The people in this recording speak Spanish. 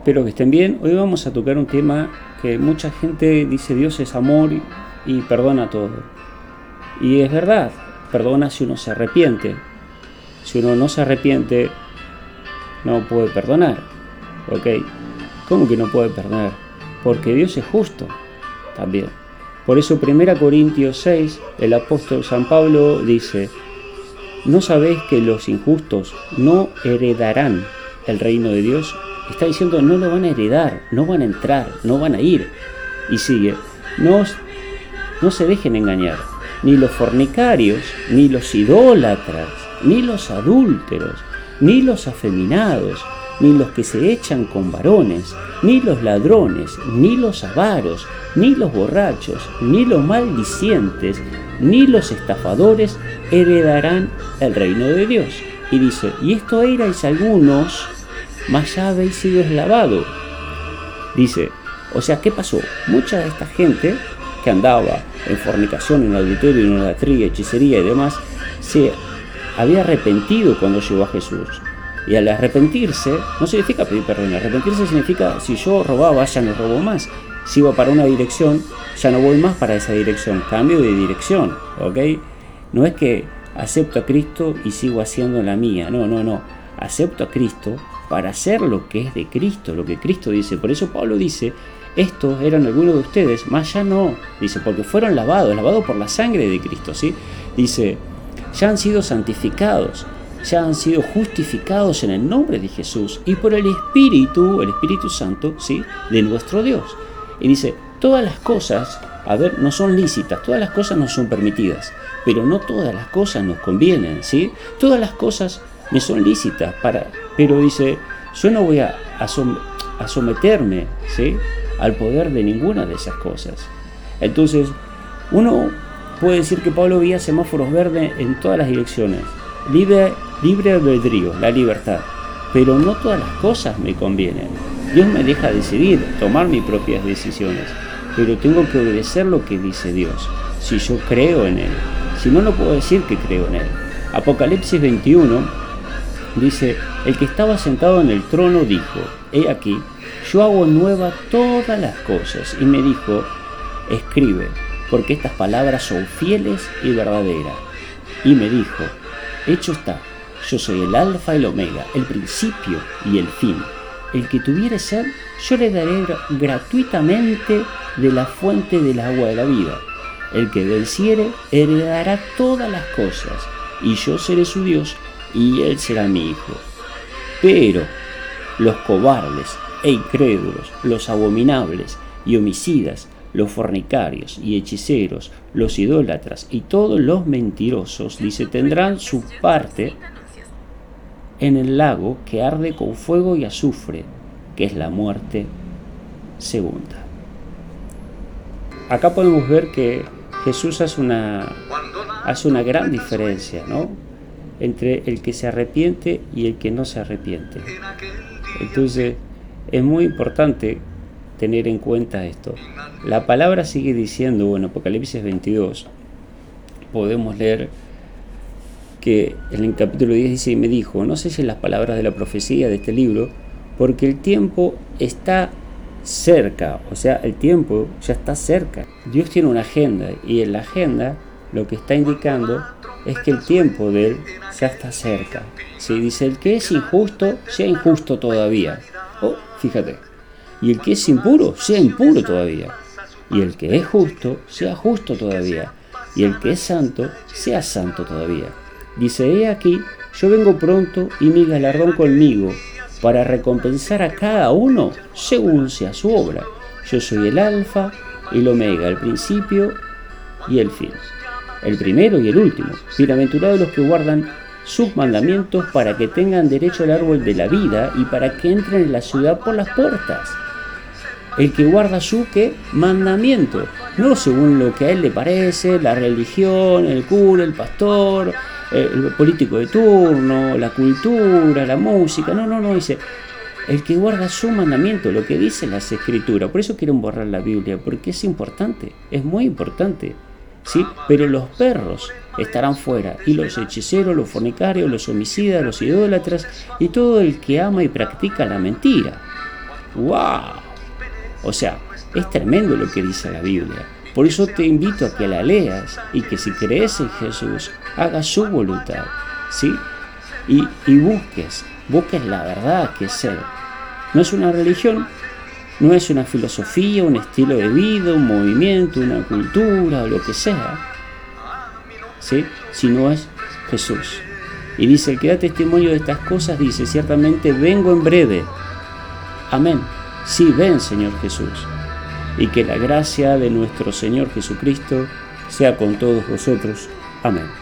Espero que estén bien. Hoy vamos a tocar un tema que mucha gente dice Dios es amor y, perdona todo. Y es verdad, perdona si uno se arrepiente. Si uno no se arrepiente, no puede perdonar. ¿Ok? ¿Cómo que no puede perdonar? Porque Dios es justo también. Por eso 1 Corintios 6, el apóstol San Pablo dice, ¿no sabéis que los injustos no heredarán el reino de Dios? Está diciendo, no lo van a heredar, no van a entrar, no van a ir. Y sigue, no, no se dejen engañar, ni los fornicarios, ni los idólatras, ni los adúlteros, ni los afeminados, ni los que se echan con varones, ni los ladrones, ni los avaros, ni los borrachos, ni los maldicientes, ni los estafadores heredarán el reino de Dios. Y dice, y esto erais algunos más ya habéis sido eslavado. Dice, o sea, ¿qué pasó? Mucha de esta gente que andaba en fornicación, en auditorio, en idolatría, hechicería y demás, se había arrepentido cuando llegó a Jesús. Y al arrepentirse, no significa pedir perdón, arrepentirse significa si yo robaba, ya no robo más. Si iba para una dirección, ya no voy más para esa dirección, cambio de dirección, ¿ok? No es que acepto a Cristo y sigo haciendo la mía, no, no, no. Acepto a Cristo para hacer lo que es de Cristo, lo que Cristo dice. Por eso Pablo dice, estos eran algunos de ustedes, más ya no, dice, porque fueron lavados, lavados por la sangre de Cristo, ¿sí? Dice, ya han sido santificados, ya han sido justificados en el nombre de Jesús y por el Espíritu, el Espíritu Santo, ¿sí? De nuestro Dios. Y dice, todas las cosas, a ver, no son lícitas, todas las cosas no son permitidas, pero no todas las cosas nos convienen, ¿sí? Todas las cosas me son lícitas, para, pero dice, yo no voy a, a, someterme ¿sí? al poder de ninguna de esas cosas. Entonces, uno puede decir que Pablo veía semáforos verdes en todas las direcciones. Libre, libre albedrío, la libertad. Pero no todas las cosas me convienen. Dios me deja decidir, tomar mis propias decisiones. Pero tengo que obedecer lo que dice Dios, si yo creo en Él. Si no, no puedo decir que creo en Él. Apocalipsis 21 Dice, el que estaba sentado en el trono dijo, he aquí, yo hago nueva todas las cosas. Y me dijo, escribe, porque estas palabras son fieles y verdaderas. Y me dijo, hecho está, yo soy el alfa y el omega, el principio y el fin. El que tuviere sed, yo le daré gratuitamente de la fuente del agua de la vida. El que venciere, heredará todas las cosas, y yo seré su Dios, y él será mi hijo. Pero los cobardes e incrédulos, los abominables y homicidas, los fornicarios y hechiceros, los idólatras y todos los mentirosos, dice, tendrán su parte en el lago que arde con fuego y azufre, que es la muerte segunda. Acá podemos ver que Jesús hace una, hace una gran diferencia, ¿no? Entre el que se arrepiente y el que no se arrepiente. Entonces, es muy importante tener en cuenta esto. La palabra sigue diciendo, bueno, Apocalipsis 22, podemos leer que en el capítulo 10 dice, y me dijo, no sé si las palabras de la profecía de este libro, porque el tiempo está cerca, o sea, el tiempo ya está cerca. Dios tiene una agenda y en la agenda lo que está indicando es que el tiempo de él ya está cerca. Si dice el que es injusto, sea injusto todavía. Oh, fíjate. Y el que es impuro, sea impuro todavía. Y el que es justo, sea justo todavía. Y el que es santo, sea santo todavía. Dice, he aquí, yo vengo pronto y mi galardón conmigo, para recompensar a cada uno según sea su obra. Yo soy el alfa y el omega, el principio y el fin el primero y el último. Bienaventurados los que guardan sus mandamientos para que tengan derecho al árbol de la vida y para que entren en la ciudad por las puertas. El que guarda su que mandamiento, no según lo que a él le parece, la religión, el cura, el pastor, el político de turno, la cultura, la música, no, no, no, dice, el que guarda su mandamiento, lo que dice las escrituras. Por eso quieren borrar la Biblia, porque es importante, es muy importante. ¿Sí? Pero los perros estarán fuera, y los hechiceros, los fornicarios, los homicidas, los idólatras y todo el que ama y practica la mentira. ¡Wow! O sea, es tremendo lo que dice la Biblia. Por eso te invito a que la leas y que si crees en Jesús, hagas su voluntad, ¿sí? Y, busques, busques la verdad que es Él. No es una religión, no es una filosofía, un estilo de vida, un movimiento, una cultura lo que sea, ¿sí? Sino es Jesús. Y dice, el que da testimonio de estas cosas, dice, ciertamente vengo en breve. Amén. Sí, ven, Señor Jesús. Y que la gracia de nuestro Señor Jesucristo sea con todos vosotros. Amén.